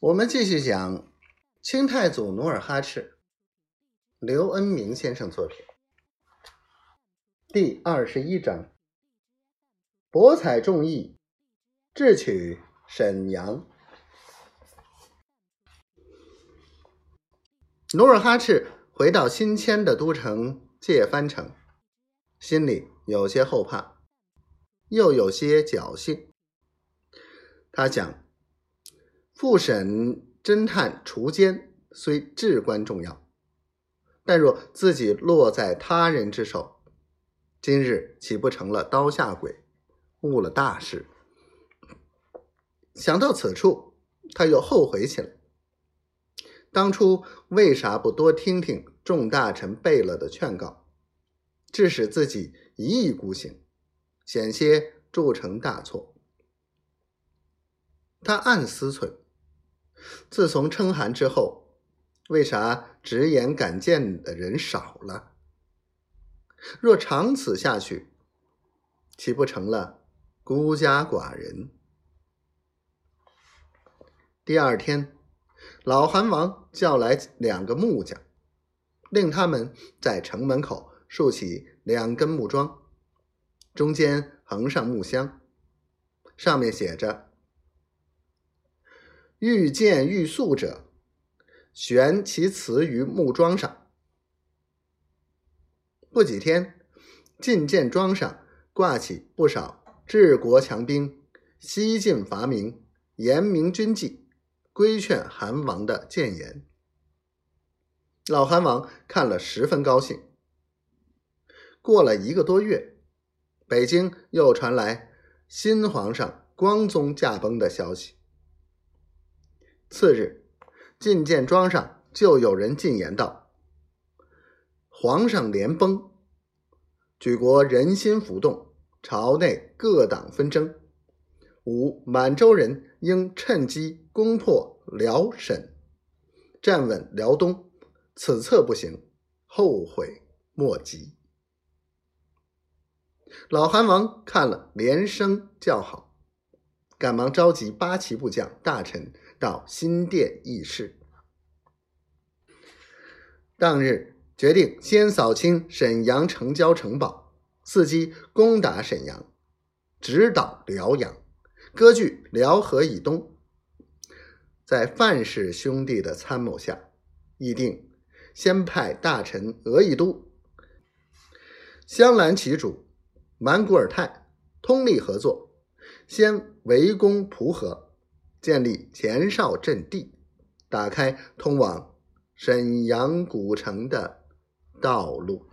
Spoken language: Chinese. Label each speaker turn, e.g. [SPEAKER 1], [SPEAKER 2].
[SPEAKER 1] 我们继续讲清太祖努尔哈赤，刘恩明先生作品，第二十一章：博采众议，智取沈阳。努尔哈赤回到新迁的都城界藩城，心里有些后怕，又有些侥幸。他想。复审侦探除奸虽至关重要，但若自己落在他人之手，今日岂不成了刀下鬼，误了大事？想到此处，他又后悔起来。当初为啥不多听听众大臣贝勒的劝告，致使自己一意孤行，险些铸成大错？他暗思忖。自从称韩之后，为啥直言敢谏的人少了？若长此下去，岂不成了孤家寡人？第二天，老韩王叫来两个木匠，令他们在城门口竖起两根木桩，中间横上木箱，上面写着。欲见欲速者，悬其词于木桩上。不几天，进谏桩上挂起不少治国强兵、西晋伐明、严明军纪、规劝韩王的谏言。老韩王看了十分高兴。过了一个多月，北京又传来新皇上光宗驾崩的消息。次日，进谏庄上就有人进言道：“皇上连崩，举国人心浮动，朝内各党纷争，五满洲人应趁机攻破辽沈，站稳辽东。此策不行，后悔莫及。”老韩王看了，连声叫好，赶忙召集八旗部将大臣。到新店议事。当日决定先扫清沈阳城郊城堡，伺机攻打沈阳，直捣辽阳，割据辽河以东。在范氏兄弟的参谋下，议定先派大臣额亦都、镶蓝旗主满古尔泰通力合作，先围攻蒲河。建立前哨阵地，打开通往沈阳古城的道路。